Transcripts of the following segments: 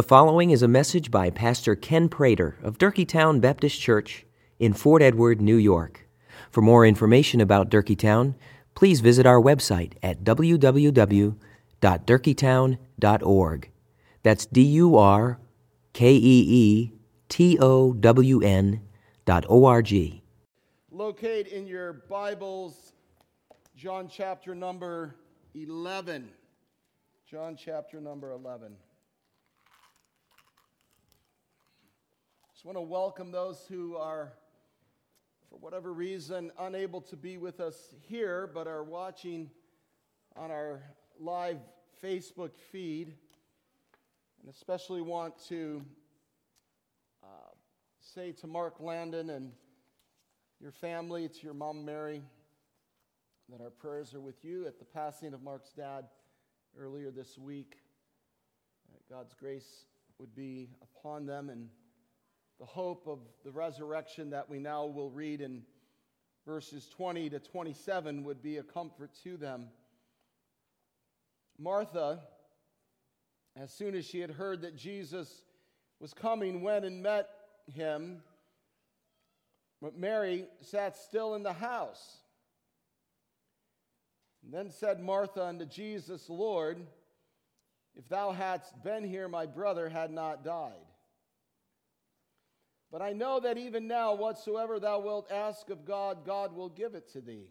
The following is a message by Pastor Ken Prater of Durkeetown Baptist Church in Fort Edward, New York. For more information about Durkeetown, please visit our website at www.durkeetown.org. That's D U R K E E T O W N dot O R G. Locate in your Bibles John chapter number 11. John chapter number 11. Just want to welcome those who are, for whatever reason, unable to be with us here, but are watching on our live Facebook feed. And especially want to uh, say to Mark Landon and your family, to your mom Mary, that our prayers are with you at the passing of Mark's dad earlier this week. God's grace would be upon them and the hope of the resurrection that we now will read in verses 20 to 27 would be a comfort to them. Martha, as soon as she had heard that Jesus was coming, went and met him. But Mary sat still in the house. And then said Martha unto Jesus, Lord, if thou hadst been here, my brother had not died. But I know that even now, whatsoever thou wilt ask of God, God will give it to thee.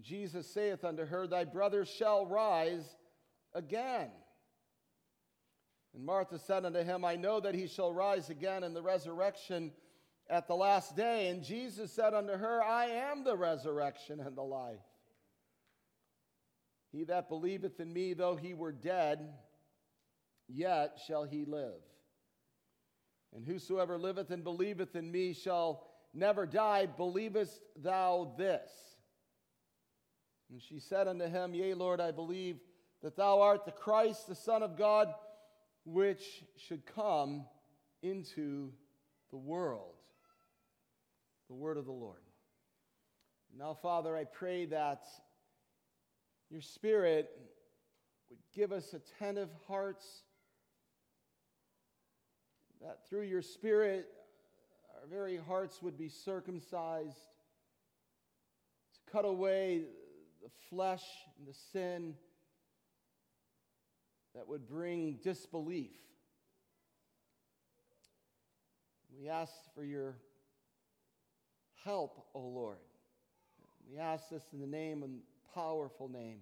Jesus saith unto her, Thy brother shall rise again. And Martha said unto him, I know that he shall rise again in the resurrection at the last day. And Jesus said unto her, I am the resurrection and the life. He that believeth in me, though he were dead, yet shall he live. And whosoever liveth and believeth in me shall never die. Believest thou this? And she said unto him, Yea, Lord, I believe that thou art the Christ, the Son of God, which should come into the world. The word of the Lord. Now, Father, I pray that your Spirit would give us attentive hearts that through your Spirit, our very hearts would be circumcised to cut away the flesh and the sin that would bring disbelief. We ask for your help, O Lord. We ask this in the name and powerful name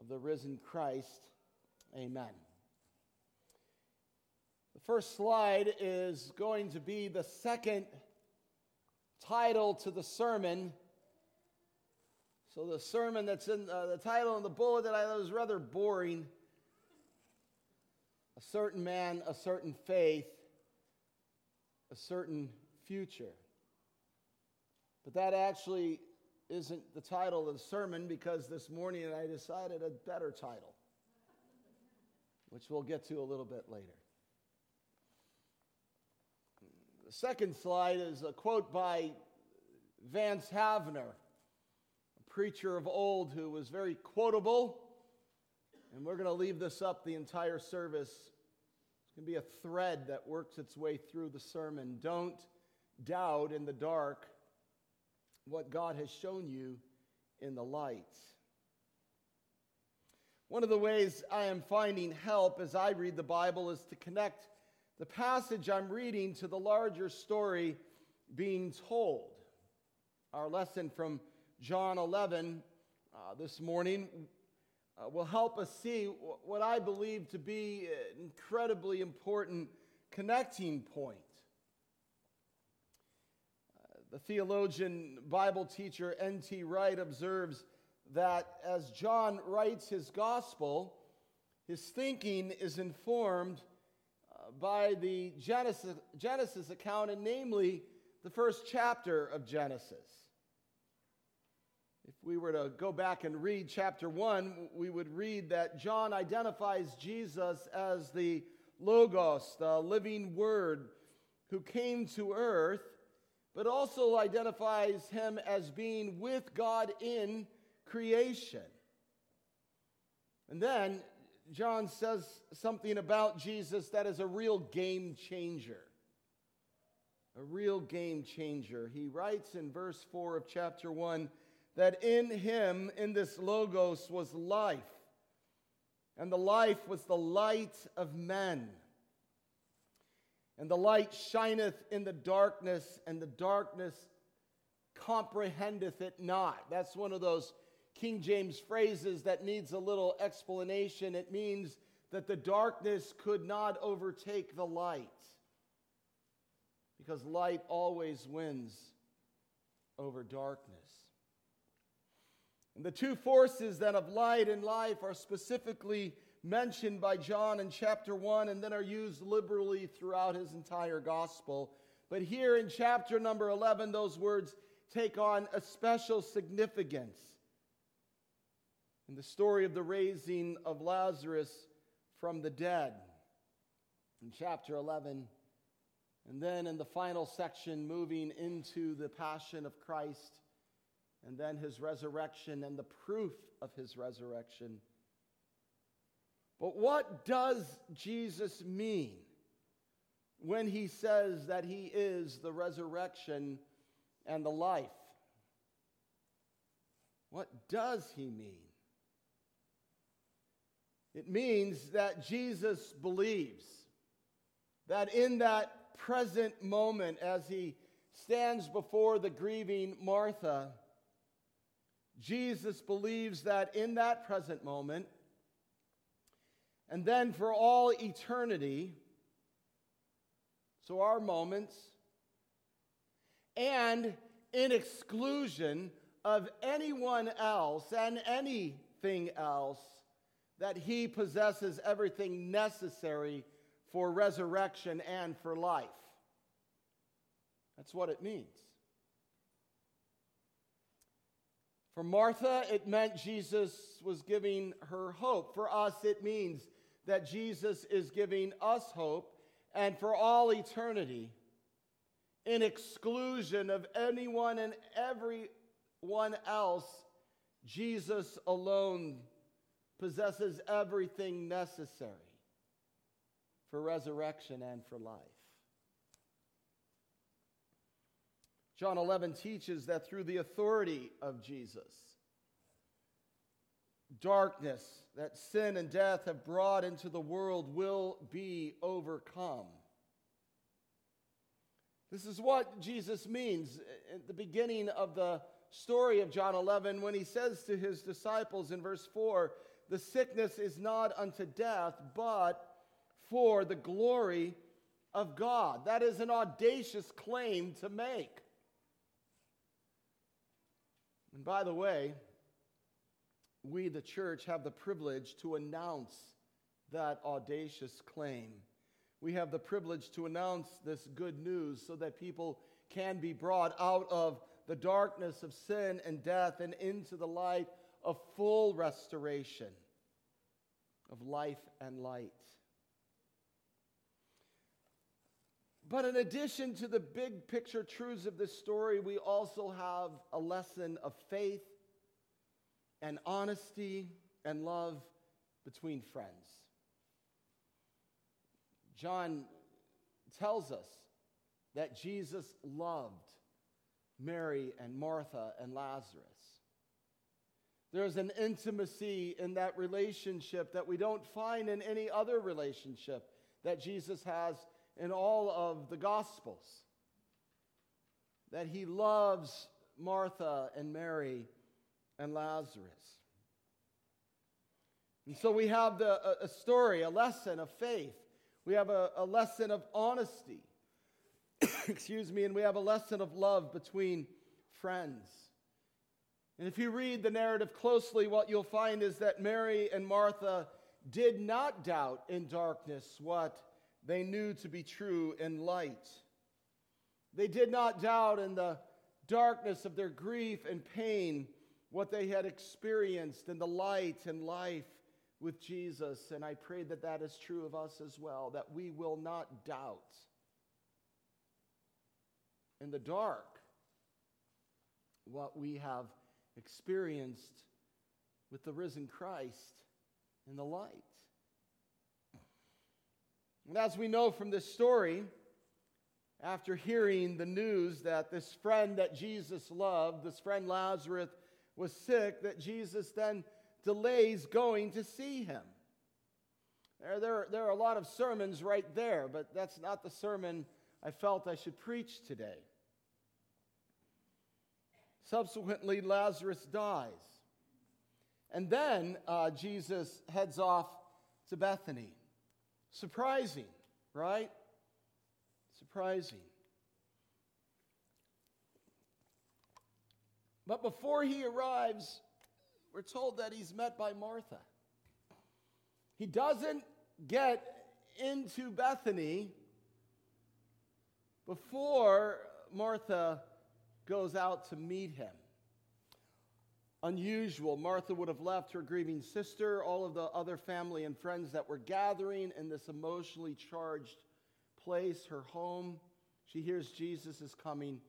of the risen Christ. Amen. The first slide is going to be the second title to the sermon. So, the sermon that's in uh, the title and the bullet that I thought was rather boring A certain man, a certain faith, a certain future. But that actually isn't the title of the sermon because this morning I decided a better title, which we'll get to a little bit later. The second slide is a quote by Vance Havner, a preacher of old who was very quotable. And we're going to leave this up the entire service. It's going to be a thread that works its way through the sermon. Don't doubt in the dark what God has shown you in the light. One of the ways I am finding help as I read the Bible is to connect the passage I'm reading to the larger story being told. Our lesson from John 11 uh, this morning uh, will help us see what I believe to be an incredibly important connecting point. Uh, the theologian, Bible teacher N.T. Wright observes that as John writes his gospel, his thinking is informed by the Genesis, Genesis account, and namely the first chapter of Genesis. If we were to go back and read chapter 1, we would read that John identifies Jesus as the Logos, the living Word who came to earth, but also identifies him as being with God in creation. And then John says something about Jesus that is a real game changer. A real game changer. He writes in verse 4 of chapter 1 that in him, in this Logos, was life, and the life was the light of men. And the light shineth in the darkness, and the darkness comprehendeth it not. That's one of those King James phrases that needs a little explanation. It means that the darkness could not overtake the light because light always wins over darkness. And the two forces then of light and life are specifically mentioned by John in chapter 1 and then are used liberally throughout his entire gospel. But here in chapter number 11, those words take on a special significance. In the story of the raising of Lazarus from the dead, in chapter 11, and then in the final section, moving into the passion of Christ, and then his resurrection and the proof of his resurrection. But what does Jesus mean when he says that he is the resurrection and the life? What does he mean? It means that Jesus believes that in that present moment, as he stands before the grieving Martha, Jesus believes that in that present moment, and then for all eternity, so our moments, and in exclusion of anyone else and anything else, that he possesses everything necessary for resurrection and for life. That's what it means. For Martha, it meant Jesus was giving her hope. For us, it means that Jesus is giving us hope. And for all eternity, in exclusion of anyone and everyone else, Jesus alone possesses everything necessary for resurrection and for life. John 11 teaches that through the authority of Jesus, darkness that sin and death have brought into the world will be overcome. This is what Jesus means at the beginning of the story of John 11 when he says to his disciples in verse 4 The sickness is not unto death, but for the glory of God. That is an audacious claim to make. And by the way, we, the church, have the privilege to announce that audacious claim. We have the privilege to announce this good news so that people can be brought out of the darkness of sin and death and into the light of full restoration of life and light. But in addition to the big picture truths of this story, we also have a lesson of faith and honesty and love between friends. John tells us that Jesus loved Mary and Martha and Lazarus. There's an intimacy in that relationship that we don't find in any other relationship that Jesus has in all of the Gospels. That he loves Martha and Mary and Lazarus. And so we have the, a, a story, a lesson of faith. We have a, a lesson of honesty. Excuse me, and we have a lesson of love between friends. And if you read the narrative closely, what you'll find is that Mary and Martha did not doubt in darkness what they knew to be true in light. They did not doubt in the darkness of their grief and pain what they had experienced in the light and life with Jesus. And I pray that that is true of us as well, that we will not doubt in the dark what we have experienced with the risen Christ in the light. And as we know from this story, after hearing the news that this friend that Jesus loved, this friend Lazarus, was sick, that Jesus then delays going to see him. There, there, there are a lot of sermons right there, but that's not the sermon I felt I should preach today. Subsequently, Lazarus dies. And then uh, Jesus heads off to Bethany. Surprising, right? Surprising. But before he arrives, we're told that he's met by Martha. He doesn't get into Bethany before Martha goes out to meet him. Unusual. Martha would have left her grieving sister, all of the other family and friends that were gathering in this emotionally charged place, her home. She hears Jesus is coming.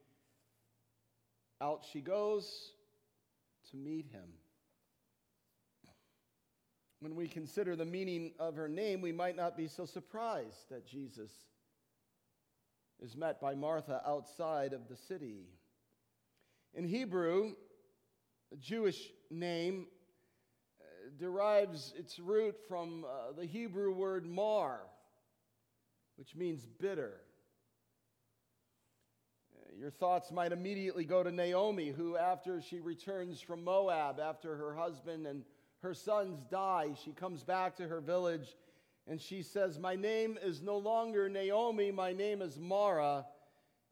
Out she goes to meet him. When we consider the meaning of her name, we might not be so surprised that Jesus is met by Martha outside of the city. In Hebrew, the Jewish name uh, derives its root from uh, the Hebrew word mar, which means bitter. Uh, your thoughts might immediately go to Naomi, who, after she returns from Moab, after her husband and her sons die, she comes back to her village and she says, My name is no longer Naomi, my name is Mara,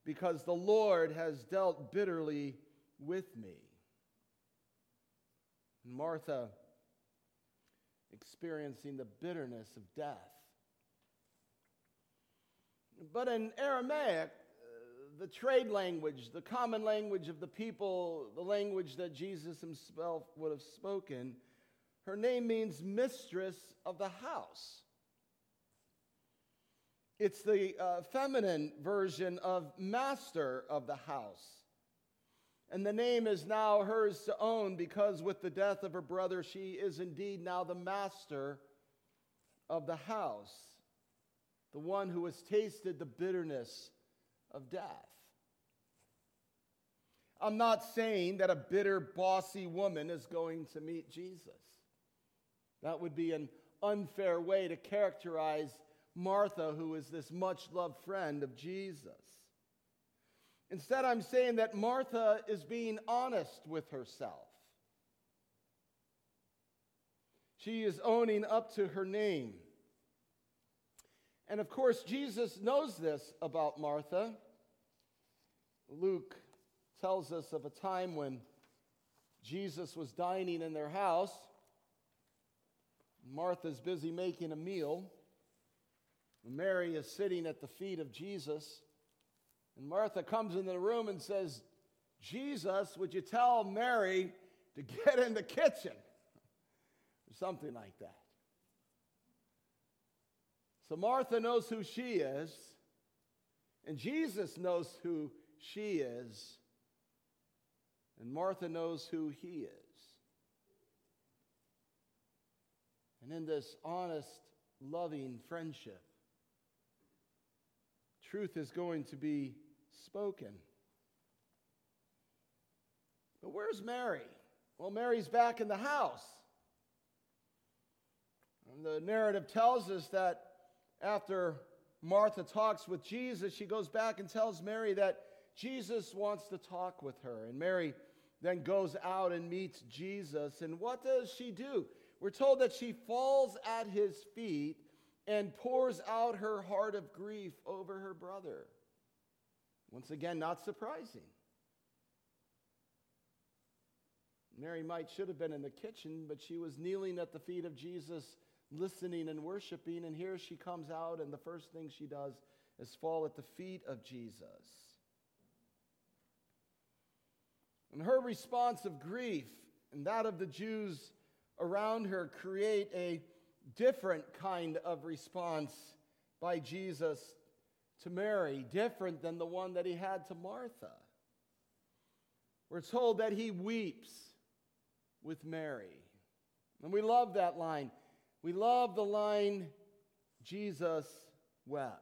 because the Lord has dealt bitterly with me. And Martha experiencing the bitterness of death. But in Aramaic, uh, the trade language, the common language of the people, the language that Jesus himself would have spoken, her name means mistress of the house. It's the uh, feminine version of master of the house. And the name is now hers to own because with the death of her brother, she is indeed now the master of the house, the one who has tasted the bitterness of death. I'm not saying that a bitter, bossy woman is going to meet Jesus. That would be an unfair way to characterize Martha, who is this much loved friend of Jesus. Instead, I'm saying that Martha is being honest with herself. She is owning up to her name. And of course, Jesus knows this about Martha. Luke tells us of a time when Jesus was dining in their house. Martha's busy making a meal. Mary is sitting at the feet of Jesus. And Martha comes into the room and says, Jesus, would you tell Mary to get in the kitchen? Or something like that. So Martha knows who she is, and Jesus knows who she is, and Martha knows who he is. And in this honest, loving friendship, truth is going to be spoken. But where's Mary? Well, Mary's back in the house. And the narrative tells us that after Martha talks with Jesus, she goes back and tells Mary that Jesus wants to talk with her. And Mary then goes out and meets Jesus. And what does she do? We're told that she falls at his feet and pours out her heart of grief over her brother. Once again, not surprising. Mary might should have been in the kitchen, but she was kneeling at the feet of Jesus, listening and worshiping. And here she comes out, and the first thing she does is fall at the feet of Jesus. And her response of grief and that of the Jews around her create a different kind of response by Jesus to Mary, different than the one that he had to Martha. We're told that he weeps with Mary. And we love that line. We love the line, Jesus wept.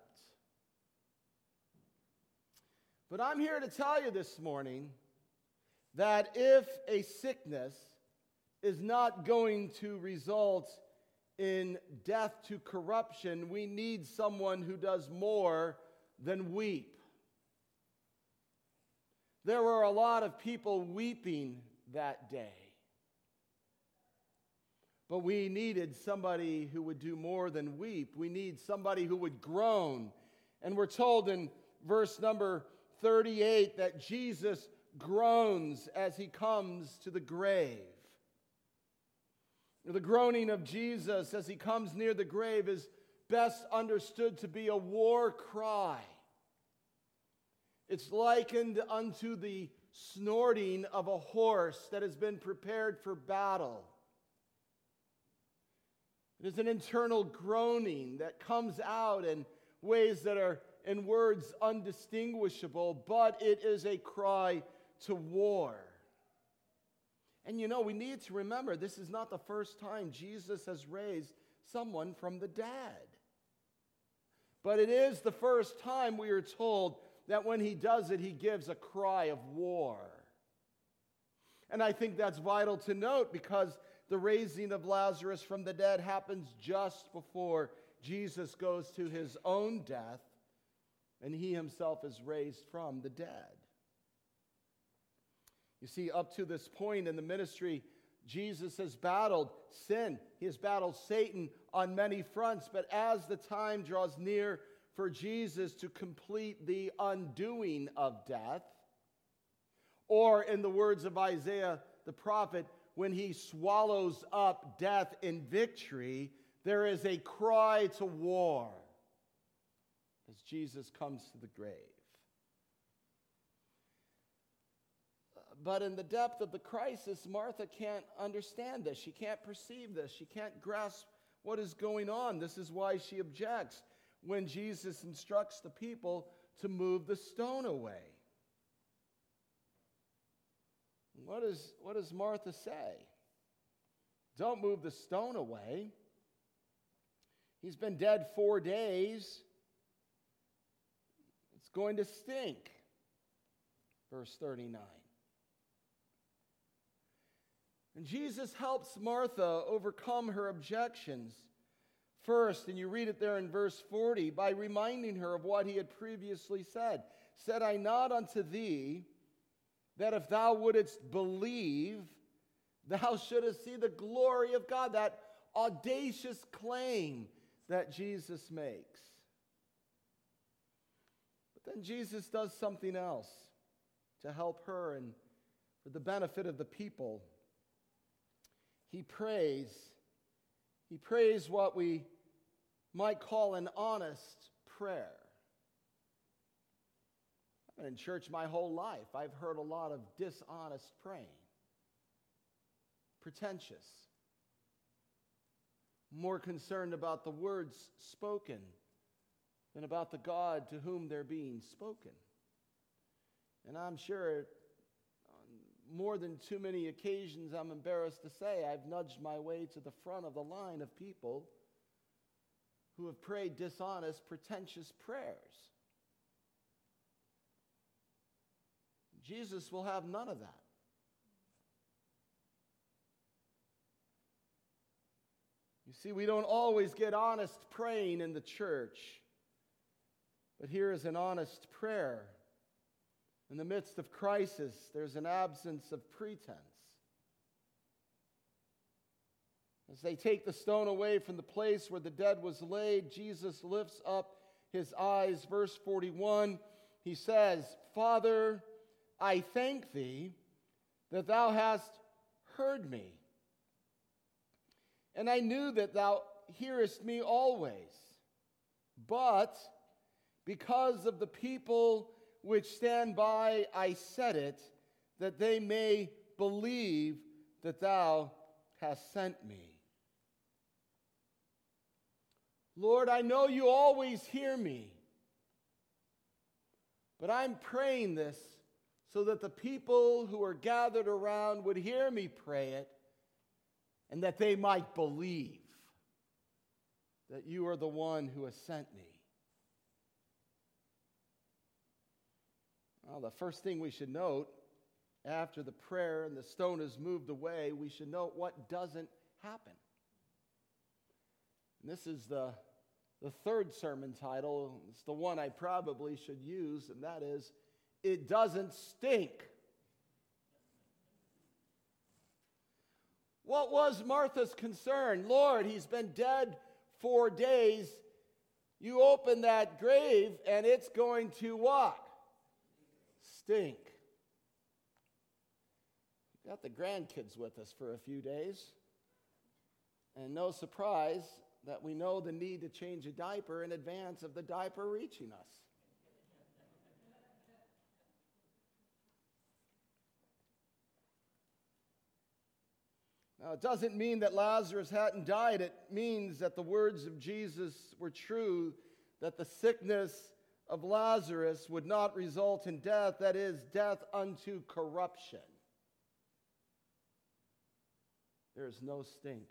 But I'm here to tell you this morning that if a sickness is not going to result in death to corruption, we need someone who does more than weep. There were a lot of people weeping that day. But we needed somebody who would do more than weep. We need somebody who would groan. And we're told in verse number 38 that Jesus groans as he comes to the grave. The groaning of Jesus as he comes near the grave is best understood to be a war cry. It's likened unto the snorting of a horse that has been prepared for battle. It is an internal groaning that comes out in ways that are in words undistinguishable, but it is a cry to war. And you know, we need to remember this is not the first time Jesus has raised someone from the dead. But it is the first time we are told that when he does it, he gives a cry of war. And I think that's vital to note because the raising of Lazarus from the dead happens just before Jesus goes to his own death and he himself is raised from the dead. You see, up to this point in the ministry, Jesus has battled sin. He has battled Satan on many fronts. But as the time draws near for Jesus to complete the undoing of death, or in the words of Isaiah the prophet, when he swallows up death in victory, there is a cry to war as Jesus comes to the grave. But in the depth of the crisis, Martha can't understand this. She can't perceive this. She can't grasp what is going on. This is why she objects when Jesus instructs the people to move the stone away. What, is, what does Martha say? Don't move the stone away. He's been dead four days. It's going to stink. Verse 39. And Jesus helps Martha overcome her objections. First, and you read it there in verse 40, by reminding her of what he had previously said. Said I not unto thee that if thou wouldst believe, thou shouldst see the glory of God? That audacious claim that Jesus makes. But then Jesus does something else to help her and for the benefit of the people he prays. He prays what we might call an honest prayer. I've been in church my whole life. I've heard a lot of dishonest praying, pretentious, more concerned about the words spoken than about the God to whom they're being spoken. And I'm sure more than too many occasions, I'm embarrassed to say, I've nudged my way to the front of the line of people who have prayed dishonest, pretentious prayers. Jesus will have none of that. You see, we don't always get honest praying in the church, but here is an honest prayer in the midst of crisis, there's an absence of pretense. As they take the stone away from the place where the dead was laid, Jesus lifts up his eyes. Verse 41, he says, Father, I thank thee that thou hast heard me. And I knew that thou hearest me always. But because of the people which stand by, I said it, that they may believe that thou hast sent me. Lord, I know you always hear me, but I'm praying this so that the people who are gathered around would hear me pray it and that they might believe that you are the one who has sent me. Well, the first thing we should note after the prayer and the stone is moved away, we should note what doesn't happen. And this is the, the third sermon title. It's the one I probably should use, and that is It Doesn't Stink. What was Martha's concern? Lord, he's been dead four days. You open that grave, and it's going to what? Stink. We got the grandkids with us for a few days. And no surprise that we know the need to change a diaper in advance of the diaper reaching us. Now, it doesn't mean that Lazarus hadn't died. It means that the words of Jesus were true, that the sickness of Lazarus would not result in death, that is, death unto corruption. There is no stink.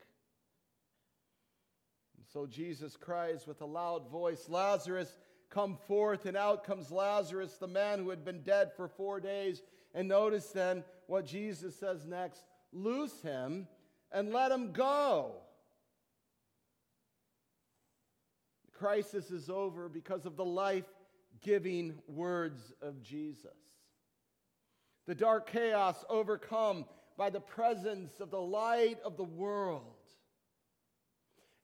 And so Jesus cries with a loud voice, Lazarus, come forth. And out comes Lazarus, the man who had been dead for four days. And notice then what Jesus says next loose him and let him go. The crisis is over because of the life giving words of Jesus. The dark chaos overcome by the presence of the light of the world.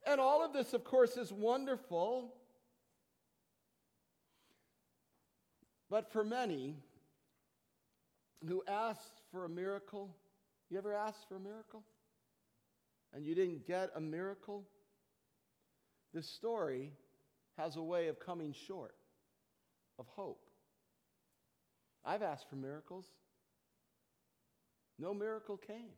And all of this, of course, is wonderful. But for many who ask for a miracle, you ever asked for a miracle? and you didn't get a miracle, this story has a way of coming short of hope. I've asked for miracles, no miracle came.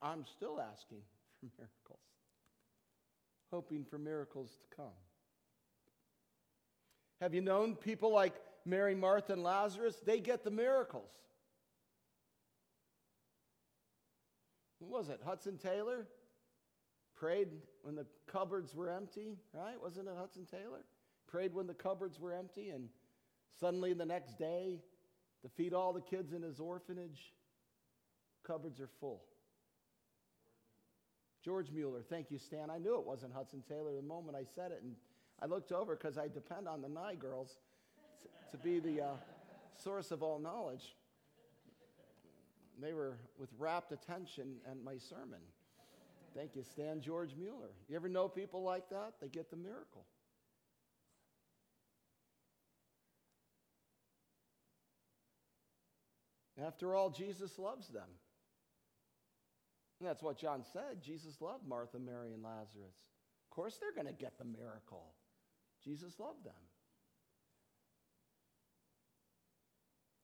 I'm still asking for miracles, hoping for miracles to come. Have you known people like Mary, Martha, and Lazarus? They get the miracles. who was it? Hudson Taylor prayed when the cupboards were empty, right? Wasn't it Hudson Taylor? Prayed when the cupboards were empty, and suddenly the next day, to feed all the kids in his orphanage, cupboards are full. George Mueller, thank you, Stan. I knew it wasn't Hudson Taylor the moment I said it, and I looked over because I depend on the Nye girls to be the uh, source of all knowledge. They were with rapt attention at my sermon. Thank you, Stan George Mueller. You ever know people like that? They get the miracle. After all, Jesus loves them. And that's what John said. Jesus loved Martha, Mary, and Lazarus. Of course, they're going to get the miracle. Jesus loved them.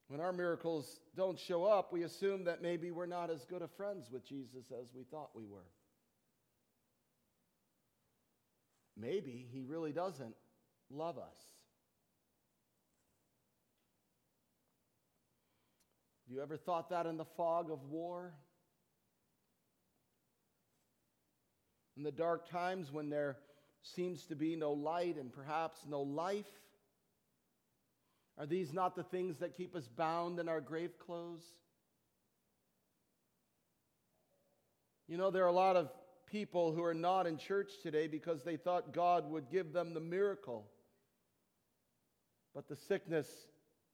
When our miracles don't show up, we assume that maybe we're not as good of friends with Jesus as we thought we were. Maybe he really doesn't love us. Have you ever thought that in the fog of war? In the dark times when there seems to be no light and perhaps no life? Are these not the things that keep us bound in our grave clothes? You know, there are a lot of people who are not in church today because they thought God would give them the miracle. But the sickness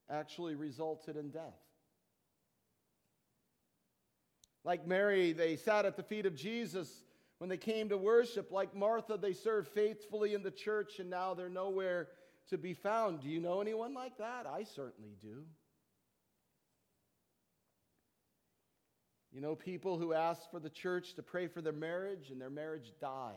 actually resulted in death. Like Mary, they sat at the feet of Jesus when they came to worship. Like Martha, they served faithfully in the church, and now they're nowhere to be found. Do you know anyone like that? I certainly do. You know people who asked for the church to pray for their marriage and their marriage died.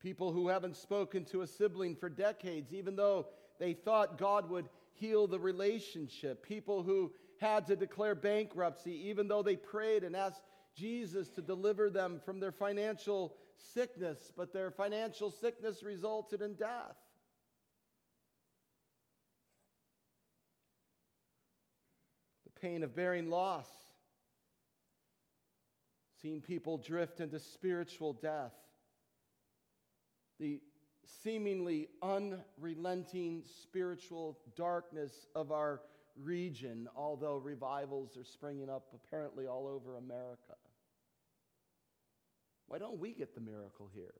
People who haven't spoken to a sibling for decades, even though they thought God would heal the relationship. People who had to declare bankruptcy, even though they prayed and asked Jesus to deliver them from their financial sickness, but their financial sickness resulted in death. The pain of bearing loss, seeing people drift into spiritual death, the seemingly unrelenting spiritual darkness of our region, although revivals are springing up apparently all over America. Why don't we get the miracle here?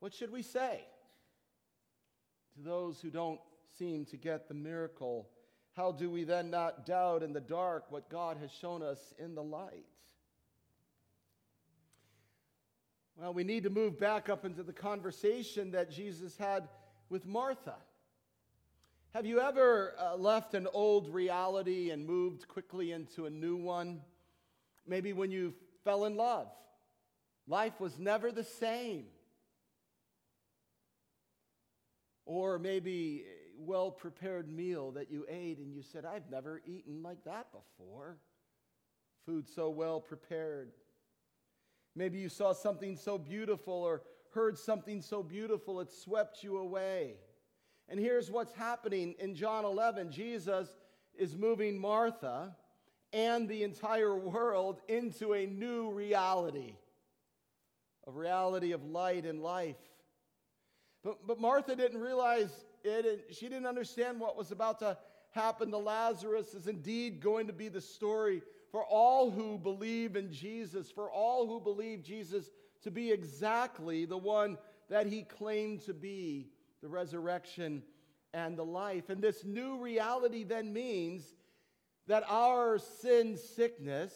What should we say to those who don't seem to get the miracle? How do we then not doubt in the dark what God has shown us in the light? Well, we need to move back up into the conversation that Jesus had with Martha. Have you ever uh, left an old reality and moved quickly into a new one? Maybe when you fell in love, life was never the same. Or maybe a well prepared meal that you ate and you said, I've never eaten like that before. Food so well prepared. Maybe you saw something so beautiful or heard something so beautiful it swept you away. And here's what's happening in John 11 Jesus is moving Martha and the entire world into a new reality a reality of light and life. But, but Martha didn't realize it, and she didn't understand what was about to happen to Lazarus. Is indeed going to be the story for all who believe in Jesus, for all who believe Jesus to be exactly the one that he claimed to be the resurrection and the life. And this new reality then means that our sin sickness,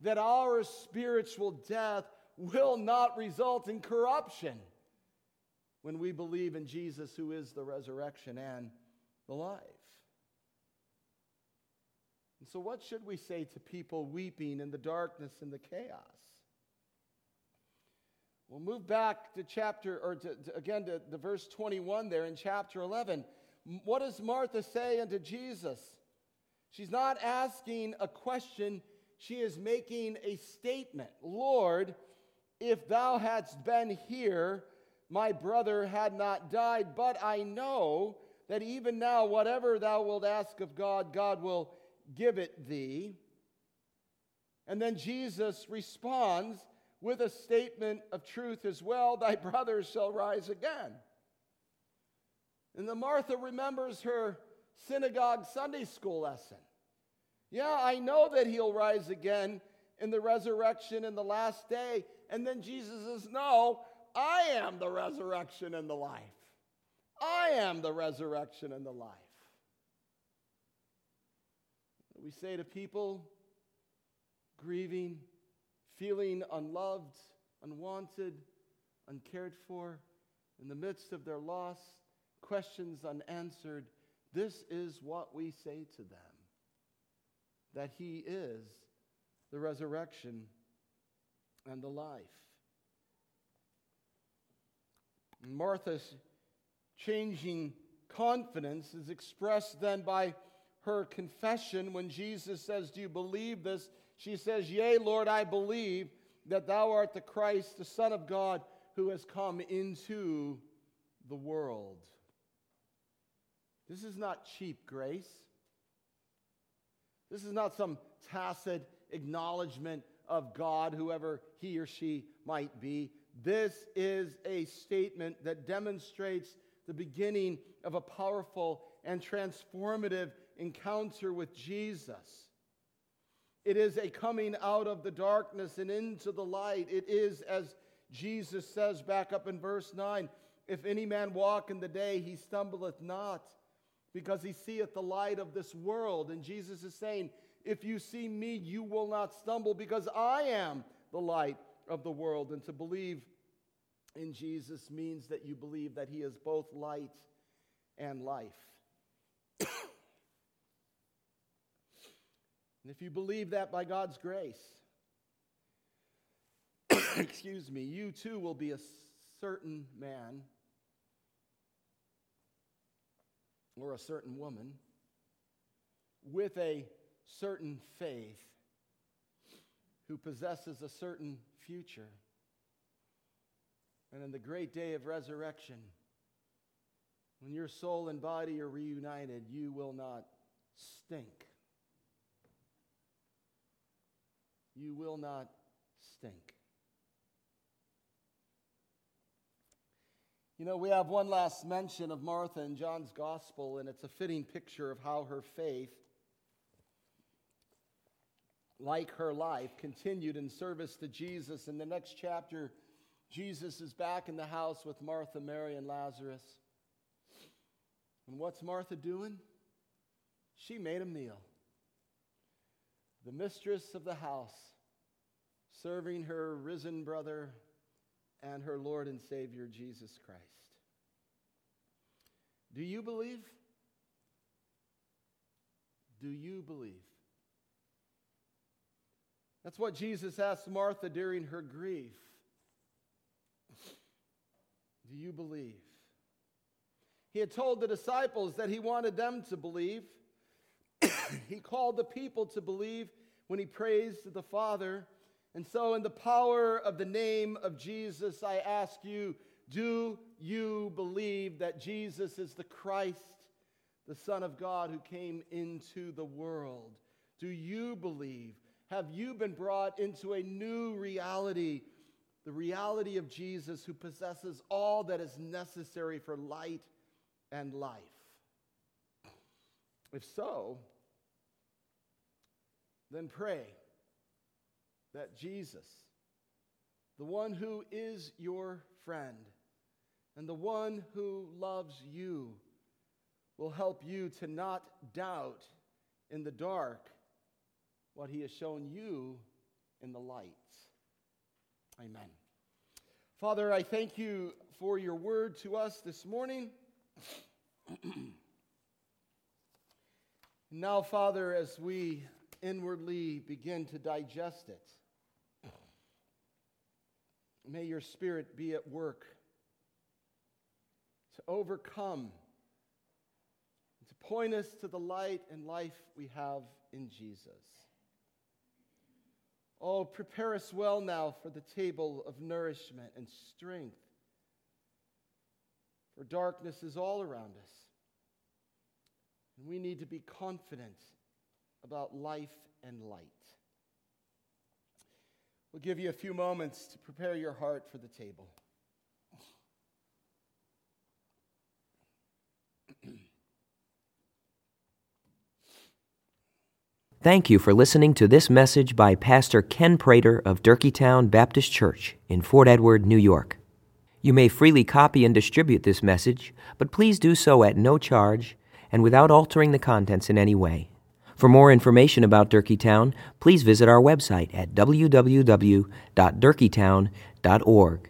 that our spiritual death will not result in corruption when we believe in Jesus, who is the resurrection and the life. And so, what should we say to people weeping in the darkness and the chaos? We'll move back to chapter, or to, to, again to, the verse 21 there in chapter 11. What does Martha say unto Jesus? She's not asking a question, she is making a statement. Lord, if thou hadst been here, my brother had not died, but I know that even now, whatever thou wilt ask of God, God will give it thee. And then Jesus responds with a statement of truth as well Thy brother shall rise again. And the Martha remembers her synagogue Sunday school lesson. Yeah, I know that he'll rise again in the resurrection in the last day. And then Jesus says, No, I am the resurrection and the life. I am the resurrection and the life. We say to people grieving, feeling unloved, unwanted, uncared for, in the midst of their loss, questions unanswered, this is what we say to them that He is the resurrection and the life. Martha's changing confidence is expressed then by her confession when Jesus says, Do you believe this? She says, Yea, Lord, I believe that thou art the Christ, the Son of God, who has come into the world. This is not cheap grace. This is not some tacit acknowledgement of God, whoever he or she might be. This is a statement that demonstrates the beginning of a powerful and transformative encounter with Jesus. It is a coming out of the darkness and into the light. It is, as Jesus says back up in verse 9 if any man walk in the day, he stumbleth not, because he seeth the light of this world. And Jesus is saying, If you see me, you will not stumble, because I am the light of the world. And to believe in Jesus means that you believe that he is both light and life. And if you believe that by God's grace, excuse me, you too will be a certain man or a certain woman with a certain faith who possesses a certain future. And in the great day of resurrection, when your soul and body are reunited, you will not stink. you will not stink. You know, we have one last mention of Martha in John's gospel, and it's a fitting picture of how her faith, like her life, continued in service to Jesus. In the next chapter, Jesus is back in the house with Martha, Mary, and Lazarus. And what's Martha doing? She made a meal. The mistress of the house, serving her risen brother and her Lord and Savior, Jesus Christ. Do you believe? Do you believe? That's what Jesus asked Martha during her grief. Do you believe? He had told the disciples that he wanted them to believe. he called the people to believe when he praised the Father. And so, in the power of the name of Jesus, I ask you do you believe that Jesus is the Christ, the Son of God who came into the world? Do you believe? Have you been brought into a new reality? The reality of Jesus who possesses all that is necessary for light and life? If so, then pray that Jesus, the one who is your friend, and the one who loves you will help you to not doubt in the dark what he has shown you in the light. Amen. Father, I thank you for your word to us this morning. now, Father, as we inwardly begin to digest it, may your spirit be at work to overcome, to point us to the light and life we have in Jesus. Oh, prepare us well now for the table of nourishment and strength. For darkness is all around us. And we need to be confident about life and light. We'll give you a few moments to prepare your heart for the table. Thank you for listening to this message by Pastor Ken Prater of Durkeetown Baptist Church in Fort Edward, New York. You may freely copy and distribute this message, but please do so at no charge and without altering the contents in any way. For more information about Durkeetown, please visit our website at www.durkeetown.org.